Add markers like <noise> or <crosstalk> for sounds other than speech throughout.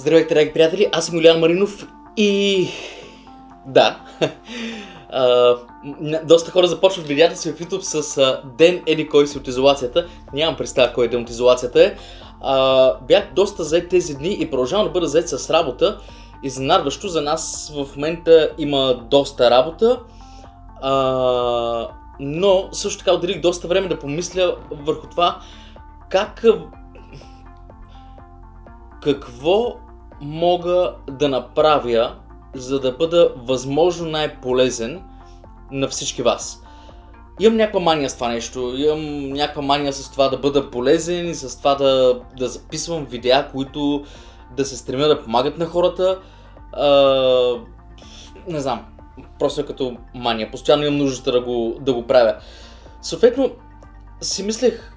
Здравейте, драги приятели, аз съм Юлиан Маринов и... Да. <laughs> а, доста хора започват видеята си в YouTube с а, ден еди кой си от изолацията. Нямам представа кой ден от изолацията е. А, бях доста зает тези дни и продължавам да бъда зает с работа. Изненадващо за нас в момента има доста работа. А, но също така отделих доста време да помисля върху това как какво мога да направя, за да бъда възможно най-полезен на всички вас. Имам някаква мания с това нещо, имам някаква мания с това да бъда полезен и с това да, да записвам видеа, които да се стремя да помагат на хората. А, не знам, просто е като мания. Постоянно имам нуждата да го, да го правя. Съответно, си мислех,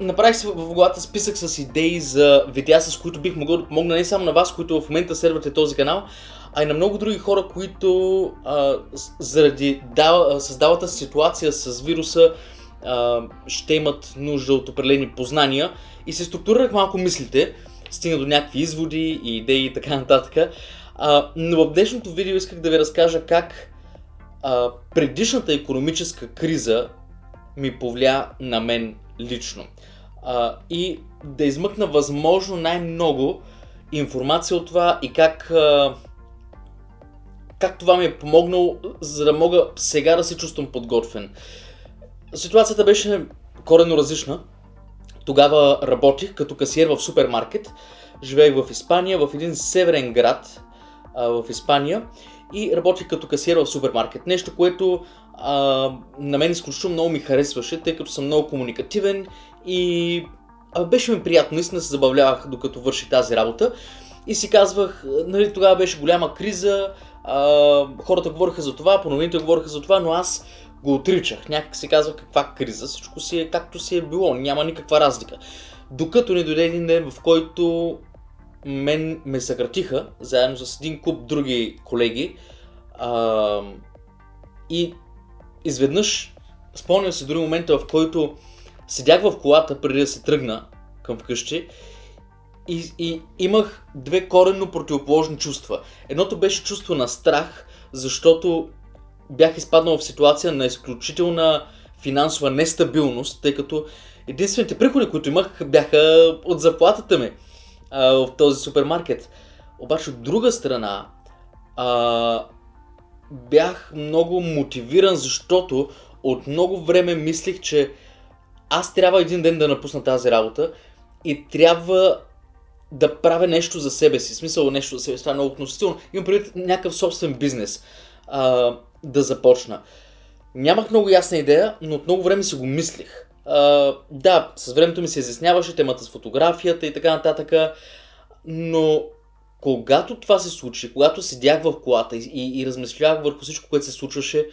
направих си в главата списък с идеи за видеа, с които бих могъл да помогна не само на вас, които в момента следвате този канал, а и на много други хора, които а, заради да, създалата ситуация с вируса а, ще имат нужда от определени познания и се структурирах малко мислите, стигна до някакви изводи и идеи и така нататък. А, но в днешното видео исках да ви разкажа как а, предишната економическа криза ми повлия на мен лично. А, и да измъкна възможно най-много информация от това и как, а, как това ми е помогнало, за да мога сега да се чувствам подготвен. Ситуацията беше коренно различна. Тогава работих като касиер в супермаркет. Живеех в Испания, в един северен град а, в Испания и работих като касиер в супермаркет. Нещо, което а, на мен изключително много ми харесваше, тъй като съм много комуникативен и а, беше ми приятно, наистина се забавлявах докато върши тази работа. И си казвах, нали, тогава беше голяма криза, а, хората говориха за това, по новините говориха за това, но аз го отричах. Някак си казвах каква криза, всичко си е както си е било, няма никаква разлика. Докато не дойде един ден, в който мен ме съкратиха, заедно с един куп други колеги. А, и изведнъж спомням се дори момента, в който седях в колата преди да се тръгна към вкъщи и, и имах две коренно противоположни чувства. Едното беше чувство на страх, защото бях изпаднал в ситуация на изключителна финансова нестабилност, тъй като единствените приходи, които имах, бяха от заплатата ми а, в този супермаркет. Обаче от друга страна, а, бях много мотивиран, защото от много време мислих, че аз трябва един ден да напусна тази работа и трябва да правя нещо за себе си. Смисъл нещо за себе си. Това е много относително. Имам предвид някакъв собствен бизнес а, да започна. Нямах много ясна идея, но от много време си го мислих. А, да, с времето ми се изясняваше темата с фотографията и така нататък, но когато това се случи, когато седях в колата и, и, и размишлявах върху всичко, което се случваше,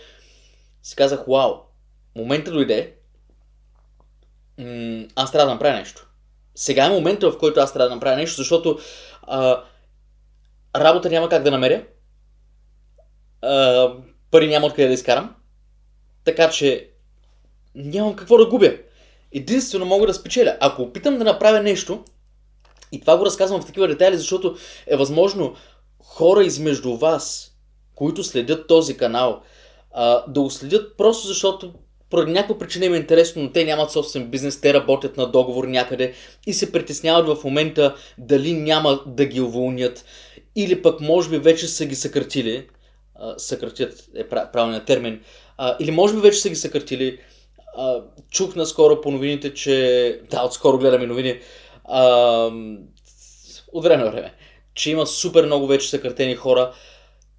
си казах, вау, момента дойде, аз трябва да направя нещо. Сега е момента, в който аз трябва да направя нещо, защото а, работа няма как да намеря, а, пари няма откъде да изкарам, така че нямам какво да губя. Единствено мога да спечеля. Ако опитам да направя нещо, и това го разказвам в такива детайли, защото е възможно хора измежду вас, които следят този канал, да го следят просто защото поради някаква причина им е интересно, но те нямат собствен бизнес, те работят на договор някъде и се притесняват в момента дали няма да ги уволнят или пък може би вече са ги съкратили, съкратят е правилният термин, или може би вече са ги съкратили, чух наскоро по новините, че... Да, отскоро гледаме новини. А, от време на време. Че има супер много вече съкратени хора.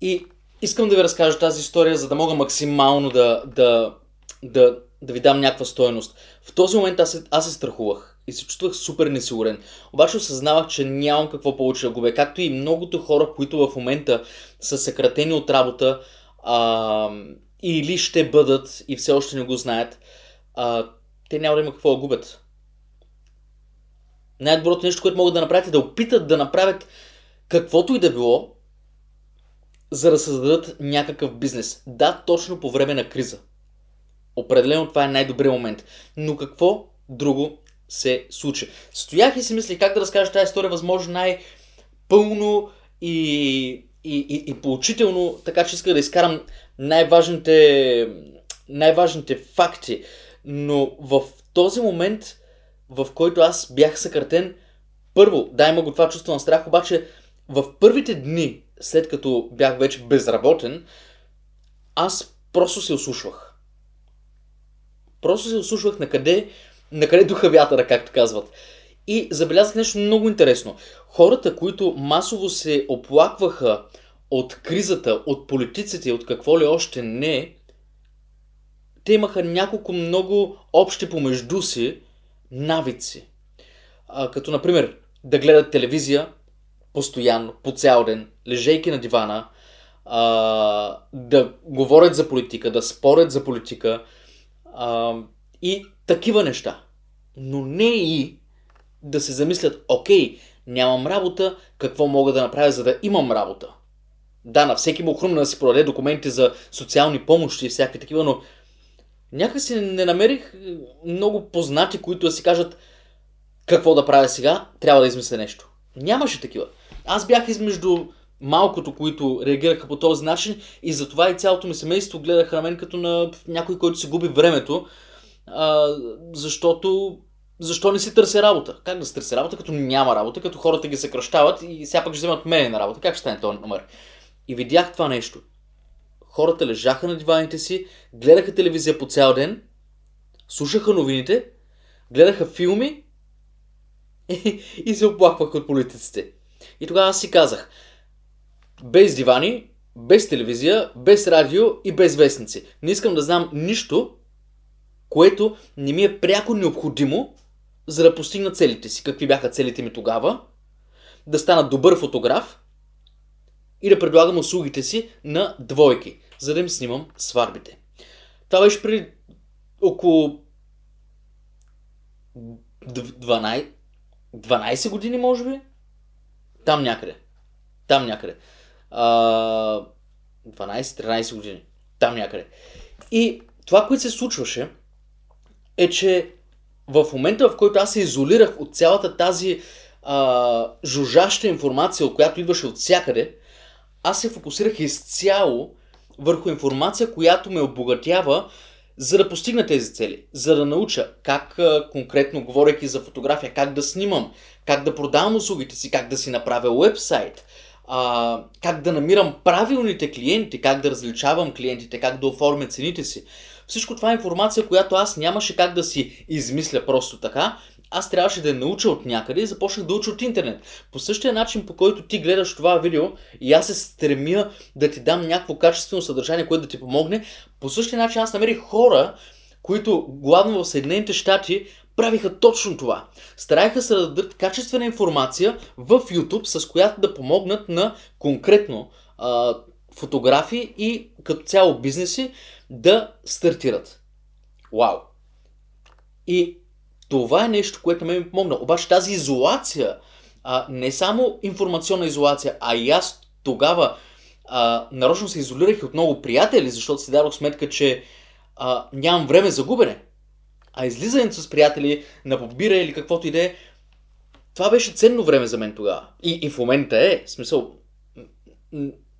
И искам да ви разкажа тази история, за да мога максимално да, да, да, да ви дам някаква стоеност. В този момент аз се, аз се страхувах и се чувствах супер несигурен. Обаче осъзнавах, че нямам какво повече да губя. Както и многото хора, които в момента са съкратени от работа а, или ще бъдат и все още не го знаят а, те няма да има какво да губят. Най-доброто нещо, което могат да направят е да опитат да направят каквото и да било, за да създадат някакъв бизнес. Да, точно по време на криза. Определено това е най-добрият момент. Но какво друго се случи? Стоях и си мислих как да разкажа тази история възможно най- пълно и, и, и, и поучително, така че исках да изкарам най-важните, най-важните факти. Но в този момент, в който аз бях съкратен, първо, да, има го това чувство на страх, обаче в първите дни, след като бях вече безработен, аз просто се осушвах. Просто се осушвах на къде, на къде духа вятъра, както казват. И забелязах нещо много интересно. Хората, които масово се оплакваха от кризата, от политиците, от какво ли още не, те имаха няколко много общи помежду си навици. А, като, например, да гледат телевизия постоянно, по цял ден, лежейки на дивана, а, да говорят за политика, да спорят за политика а, и такива неща. Но не и да се замислят, окей, нямам работа, какво мога да направя, за да имам работа. Да, на всеки му хрумна да си продаде документи за социални помощи и всякакви такива, но някакси не намерих много познати, които да си кажат какво да правя сега, трябва да измисля нещо. Нямаше такива. Аз бях измежду малкото, които реагираха по този начин и затова и цялото ми семейство гледаха на мен като на някой, който се губи времето, а, защото защо не си търси работа? Как да се търси работа, като няма работа, като хората ги съкръщават и сега пък ще вземат мене на работа? Как ще стане този номер? И видях това нещо. Хората лежаха на диваните си, гледаха телевизия по цял ден, слушаха новините, гледаха филми <laughs> и, и се оплакваха от политиците. И тогава аз си казах, без дивани, без телевизия, без радио и без вестници. Не искам да знам нищо, което не ми е пряко необходимо, за да постигна целите си. Какви бяха целите ми тогава? Да стана добър фотограф и да предлагам услугите си на двойки, за да им снимам сватбите. Това беше преди около 12, 12 години, може би. Там някъде. Там някъде. А, 12-13 години. Там някъде. И това, което се случваше, е, че в момента, в който аз се изолирах от цялата тази а, жужаща информация, която идваше от всякъде, аз се фокусирах изцяло върху информация, която ме обогатява, за да постигна тези цели, за да науча как конкретно, говоряки за фотография, как да снимам, как да продавам услугите си, как да си направя вебсайт, а, как да намирам правилните клиенти, как да различавам клиентите, как да оформя цените си. Всичко това е информация, която аз нямаше как да си измисля просто така. Аз трябваше да я науча от някъде и започнах да уча от интернет. По същия начин, по който ти гледаш това видео и аз се стремя да ти дам някакво качествено съдържание, което да ти помогне, по същия начин аз намерих хора, които главно в Съединените щати правиха точно това. Стараеха се да дадат качествена информация в YouTube, с която да помогнат на конкретно а, фотографии и като цяло бизнеси да стартират. Вау! И това е нещо, което ме ми помогна. Обаче тази изолация, а, не само информационна изолация, а и аз тогава а, нарочно се изолирах от много приятели, защото си дадох сметка, че а, нямам време за губене. А излизането с приятели на побира или каквото и да е, това беше ценно време за мен тогава. И, и в момента е. В смисъл,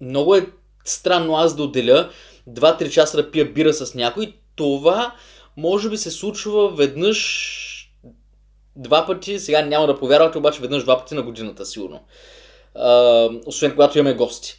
много е странно аз да отделя 2-3 часа да пия бира с някой. Това може би се случва веднъж два пъти, сега няма да повярвате, обаче веднъж два пъти на годината, сигурно. А, освен когато имаме гости.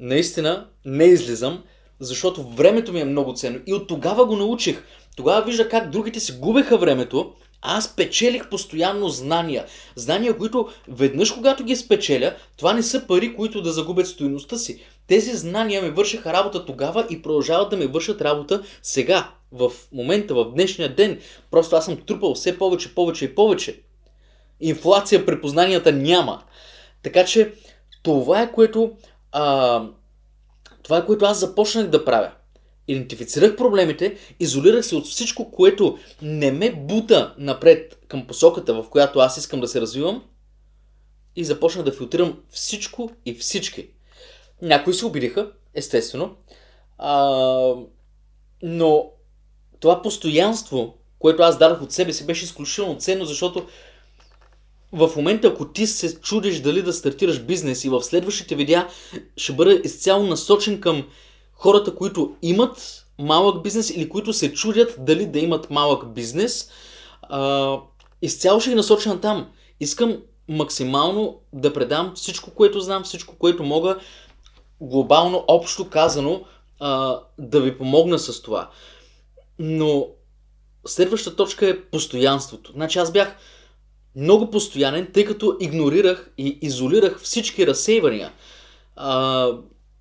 Наистина не излизам, защото времето ми е много ценно. И от тогава го научих. Тогава вижда как другите си губеха времето, аз печелих постоянно знания. Знания, които веднъж когато ги спечеля, това не са пари, които да загубят стоеността си. Тези знания ми вършиха работа тогава и продължават да ми вършат работа сега, в момента, в днешния ден. Просто аз съм трупал все повече, повече и повече. Инфлация при познанията няма. Така че това е което, а, това е което аз започнах да правя. Идентифицирах проблемите, изолирах се от всичко, което не ме бута напред към посоката, в която аз искам да се развивам и започнах да филтрирам всичко и всички. Някои се обидиха, естествено, а, но това постоянство, което аз дадох от себе си, беше изключително ценно, защото в момента, ако ти се чудиш дали да стартираш бизнес и в следващите видеа ще бъде изцяло насочен към хората, които имат малък бизнес или които се чудят дали да имат малък бизнес, а, изцяло ще ги насоча на там. Искам максимално да предам всичко, което знам, всичко, което мога, глобално, общо казано, а, да ви помогна с това. Но следващата точка е постоянството. Значи аз бях много постоянен, тъй като игнорирах и изолирах всички разсейвания. А,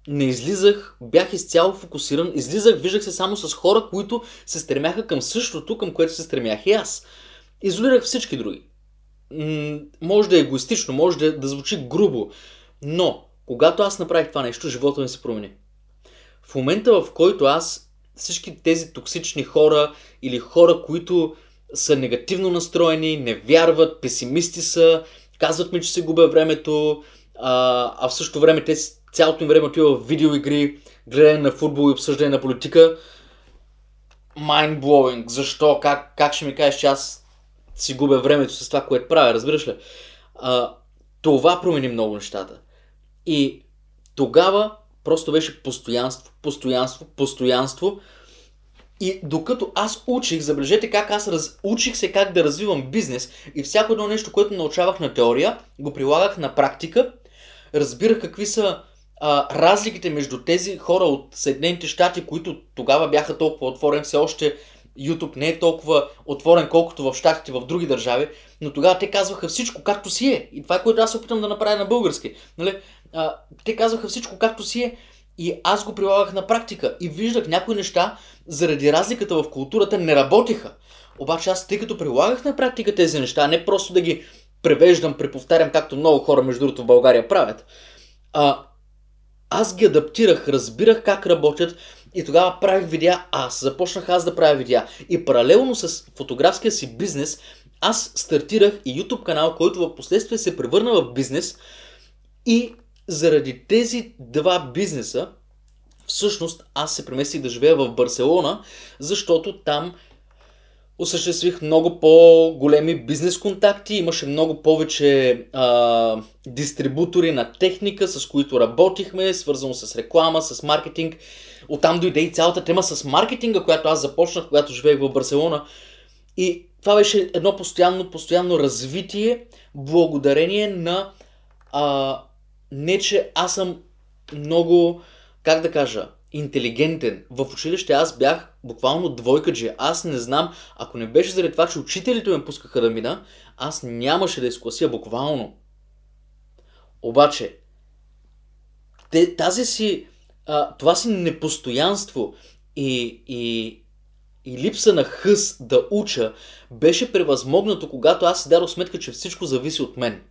не излизах, бях изцяло фокусиран, излизах, виждах се само с хора, които се стремяха към същото, към което се стремях и аз. Изолирах всички други. М- може да е егоистично, може да, да звучи грубо, но когато аз направих това нещо, живота ми се промени. В момента, в който аз всички тези токсични хора или хора, които са негативно настроени, не вярват, песимисти са, казват ми, че се губя времето, а, а в същото време те цялото им време отива в видеоигри, гледане на футбол и обсъждане на политика. Mind blowing. Защо? Как, как ще ми кажеш, че аз си губя времето с това, което правя, разбираш ли? А, това промени много нещата. И тогава просто беше постоянство, постоянство, постоянство. И докато аз учих, забележете как аз раз... учих се как да развивам бизнес и всяко едно нещо, което научавах на теория, го прилагах на практика, разбирах какви са а, разликите между тези хора от Съединените щати, които тогава бяха толкова отворени, все още YouTube не е толкова отворен, колкото в щатите, в други държави, но тогава те казваха всичко както си е. И това е което аз опитам да направя на български. Нали? А, те казваха всичко както си е. И аз го прилагах на практика и виждах някои неща, заради разликата в културата, не работиха. Обаче аз, тъй като прилагах на практика тези неща, не просто да ги превеждам, преповтарям, както много хора, между другото, в България правят, а, аз ги адаптирах, разбирах как работят и тогава правих видеа аз. Започнах аз да правя видеа. И паралелно с фотографския си бизнес, аз стартирах и YouTube канал, който в последствие се превърна в бизнес и заради тези два бизнеса, всъщност аз се преместих да живея в Барселона, защото там осъществих много по-големи бизнес контакти, имаше много повече а, дистрибутори на техника, с които работихме, свързано с реклама, с маркетинг. Оттам дойде и цялата тема с маркетинга, която аз започнах, когато живеех в Барселона. И това беше едно постоянно, постоянно развитие, благодарение на а, не, че аз съм много, как да кажа, интелигентен. В училище аз бях буквално двойка джи. Аз не знам, ако не беше заради това, че учителите ме пускаха да мина, аз нямаше да изклася буквално. Обаче, тази си, това си непостоянство и, и, и липса на хъс да уча беше превъзмогнато, когато аз си дадох сметка, че всичко зависи от мен.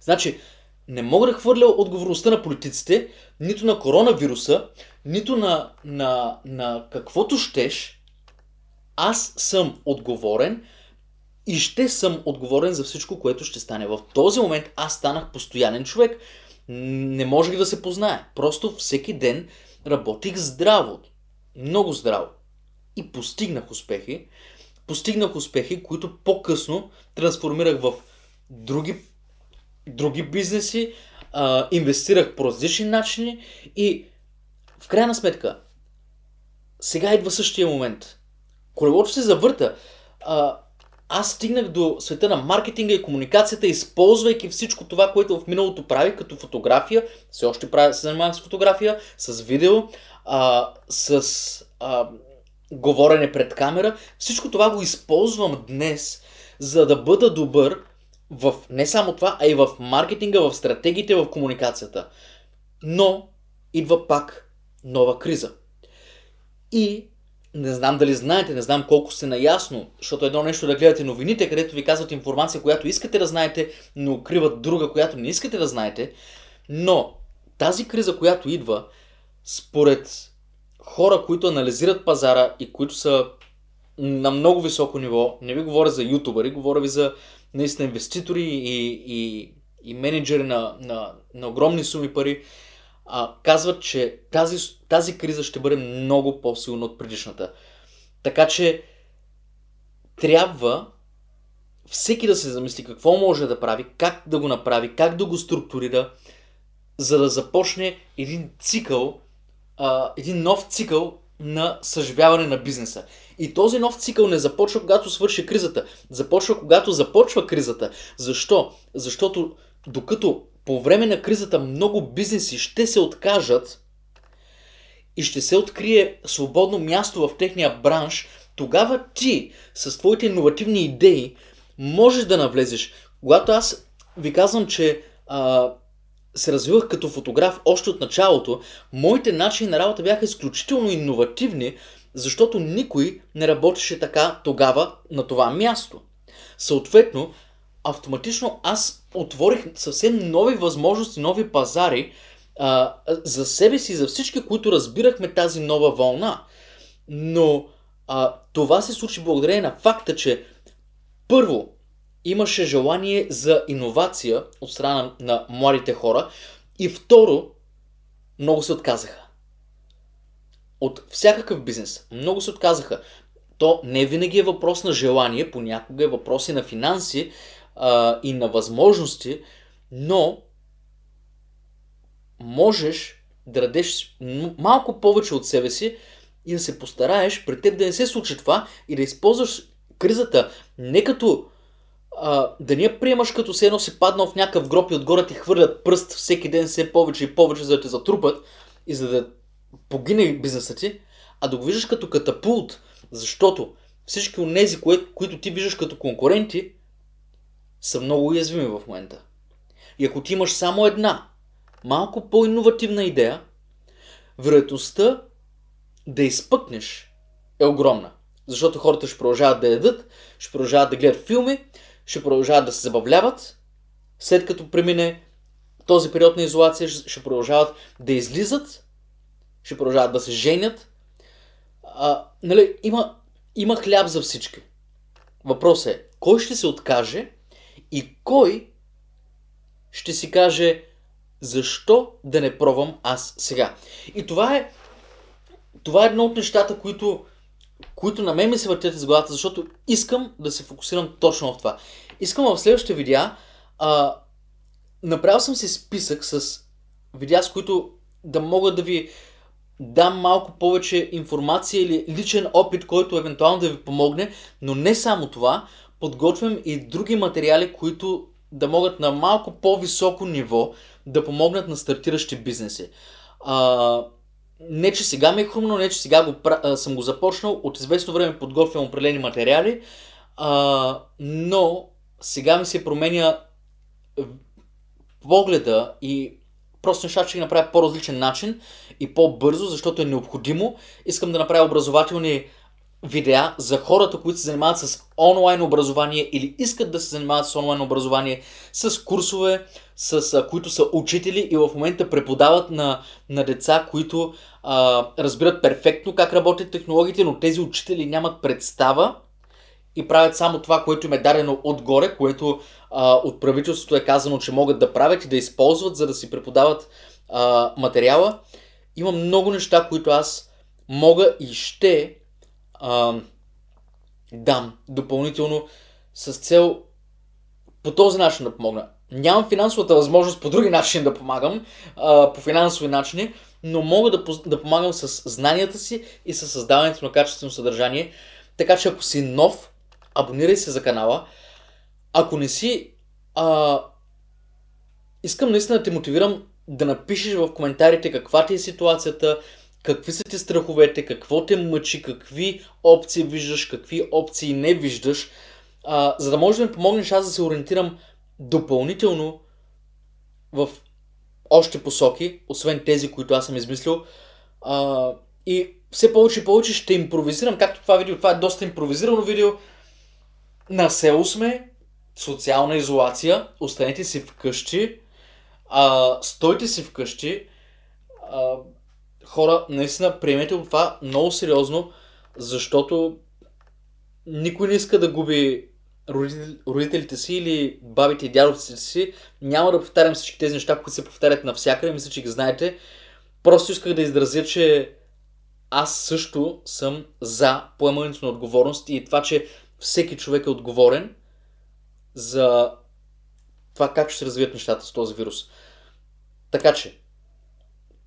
Значи, не мога да хвърля отговорността на политиците, нито на коронавируса, нито на, на, на каквото щеш. Аз съм отговорен и ще съм отговорен за всичко, което ще стане. В този момент аз станах постоянен човек. Не можех да се познае. Просто всеки ден работих здраво. Много здраво. И постигнах успехи. Постигнах успехи, които по-късно трансформирах в други други бизнеси, а, инвестирах по различни начини и в крайна сметка, сега идва същия момент. Колелото се завърта. А, аз стигнах до света на маркетинга и комуникацията, използвайки всичко това, което в миналото правих, като фотография, все още правя, се занимавам с фотография, с видео, а, с а, говорене пред камера. Всичко това го използвам днес, за да бъда добър в не само това, а и в маркетинга, в стратегиите, в комуникацията. Но идва пак нова криза. И не знам дали знаете, не знам колко сте наясно, защото едно нещо да гледате новините, където ви казват информация, която искате да знаете, но укриват друга, която не искате да знаете. Но тази криза, която идва, според хора, които анализират пазара и които са на много високо ниво, не ви говоря за ютубъри, говоря ви за наистина инвеститори и, и, и менеджери на, на, на огромни суми пари, а, казват, че тази, тази криза ще бъде много по-силна от предишната. Така че трябва всеки да се замисли какво може да прави, как да го направи, как да го структурира, за да започне един цикъл, а, един нов цикъл на съживяване на бизнеса. И този нов цикъл не започва когато свърши кризата. Започва когато започва кризата. Защо? Защото докато по време на кризата много бизнеси ще се откажат и ще се открие свободно място в техния бранш, тогава ти с твоите иновативни идеи можеш да навлезеш. Когато аз ви казвам, че а, се развивах като фотограф още от началото, моите начини на работа бяха изключително иновативни, защото никой не работеше така тогава на това място. Съответно, автоматично аз отворих съвсем нови възможности, нови пазари а, за себе си, за всички, които разбирахме тази нова вълна. Но а, това се случи благодарение на факта, че първо имаше желание за иновация от страна на младите хора и второ, много се отказаха. От всякакъв бизнес. Много се отказаха. То не винаги е въпрос на желание, понякога е въпрос и на финанси а, и на възможности, но можеш да дадеш малко повече от себе си и да се постараеш при теб да не се случи това и да използваш кризата не като а, да не я приемаш като се едно си паднал в някакъв гроб и отгоре ти хвърлят пръст всеки ден все повече и повече, за да те затрупат и за да погине бизнесът ти, а да го виждаш като катапулт, защото всички от тези, които ти виждаш като конкуренти, са много уязвими в момента. И ако ти имаш само една, малко по-инновативна идея, вероятността да изпъкнеш е огромна. Защото хората ще продължават да ядат, ще продължават да гледат филми, ще продължават да се забавляват, след като премине този период на изолация, ще продължават да излизат, ще продължават да се женят. А, нали, има, има хляб за всички. Въпросът е, кой ще се откаже и кой ще си каже защо да не пробвам аз сега. И това е, това е едно от нещата, които които на мен ми се въртят из главата, защото искам да се фокусирам точно в това. Искам в следващите видеа, а, направил съм си списък с видеа, с които да мога да ви дам малко повече информация или личен опит, който евентуално да ви помогне, но не само това, подготвям и други материали, които да могат на малко по-високо ниво да помогнат на стартиращи бизнеси. А, не, че сега ми е хрумно, не, че сега го, а, съм го започнал, от известно време подготвям определени материали, а, но сега ми се променя погледа и просто нещата ще ги направя по-различен начин и по-бързо, защото е необходимо. Искам да направя образователни видеа за хората, които се занимават с онлайн образование или искат да се занимават с онлайн образование, с курсове, с, а, които са учители и в момента преподават на, на деца, които а, разбират перфектно как работят технологиите, но тези учители нямат представа и правят само това, което им е дадено отгоре, което а, от правителството е казано, че могат да правят и да използват, за да си преподават а, материала. Има много неща, които аз мога и ще а, дам допълнително с цел по този начин да помогна. Нямам финансовата възможност по други начини да помагам, а, по финансови начини, но мога да, да помагам с знанията си и с създаването на качествено съдържание. Така че ако си нов, абонирай се за канала. Ако не си, а, искам наистина да те мотивирам да напишеш в коментарите каква ти е ситуацията, какви са ти страховете, какво те мъчи, какви опции виждаш, какви опции не виждаш, а, за да можеш да ми помогнеш аз да се ориентирам допълнително в още посоки, освен тези, които аз съм измислил. А, и все повече и повече ще импровизирам, както това видео, това е доста импровизирано видео. На село сме, социална изолация, останете си вкъщи, а, стойте си вкъщи, а, хора, наистина приемете това много сериозно, защото никой не иска да губи родителите си или бабите и дядовците си. Няма да повтарям всички тези неща, които се повтарят навсякъде, мисля, че ги знаете. Просто исках да изразя, че аз също съм за поемането на отговорност и това, че всеки човек е отговорен за това как ще се развият нещата с този вирус. Така че,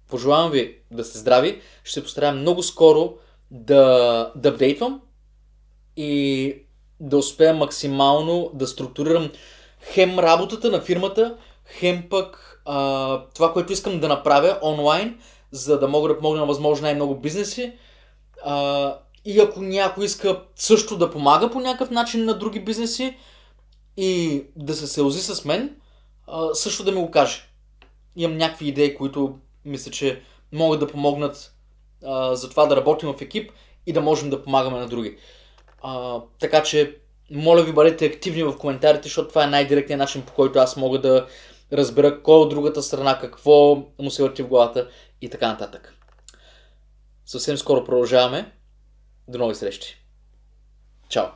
пожелавам ви да сте здрави. Ще се постарая много скоро да, да апдейтвам и да успея максимално да структурирам хем работата на фирмата, хем пък а, това, което искам да направя онлайн, за да мога да помогна на възможно най-много бизнеси. А, и ако някой иска също да помага по някакъв начин на други бизнеси и да се селзи с мен, също да ми го каже. Имам някакви идеи, които мисля, че могат да помогнат а, за това да работим в екип и да можем да помагаме на други. Така че, моля ви, бъдете активни в коментарите, защото това е най-директният начин, по който аз мога да разбера кой от другата страна, какво му се върти в главата и така нататък. Съвсем скоро продължаваме. До нови срещи. Чао!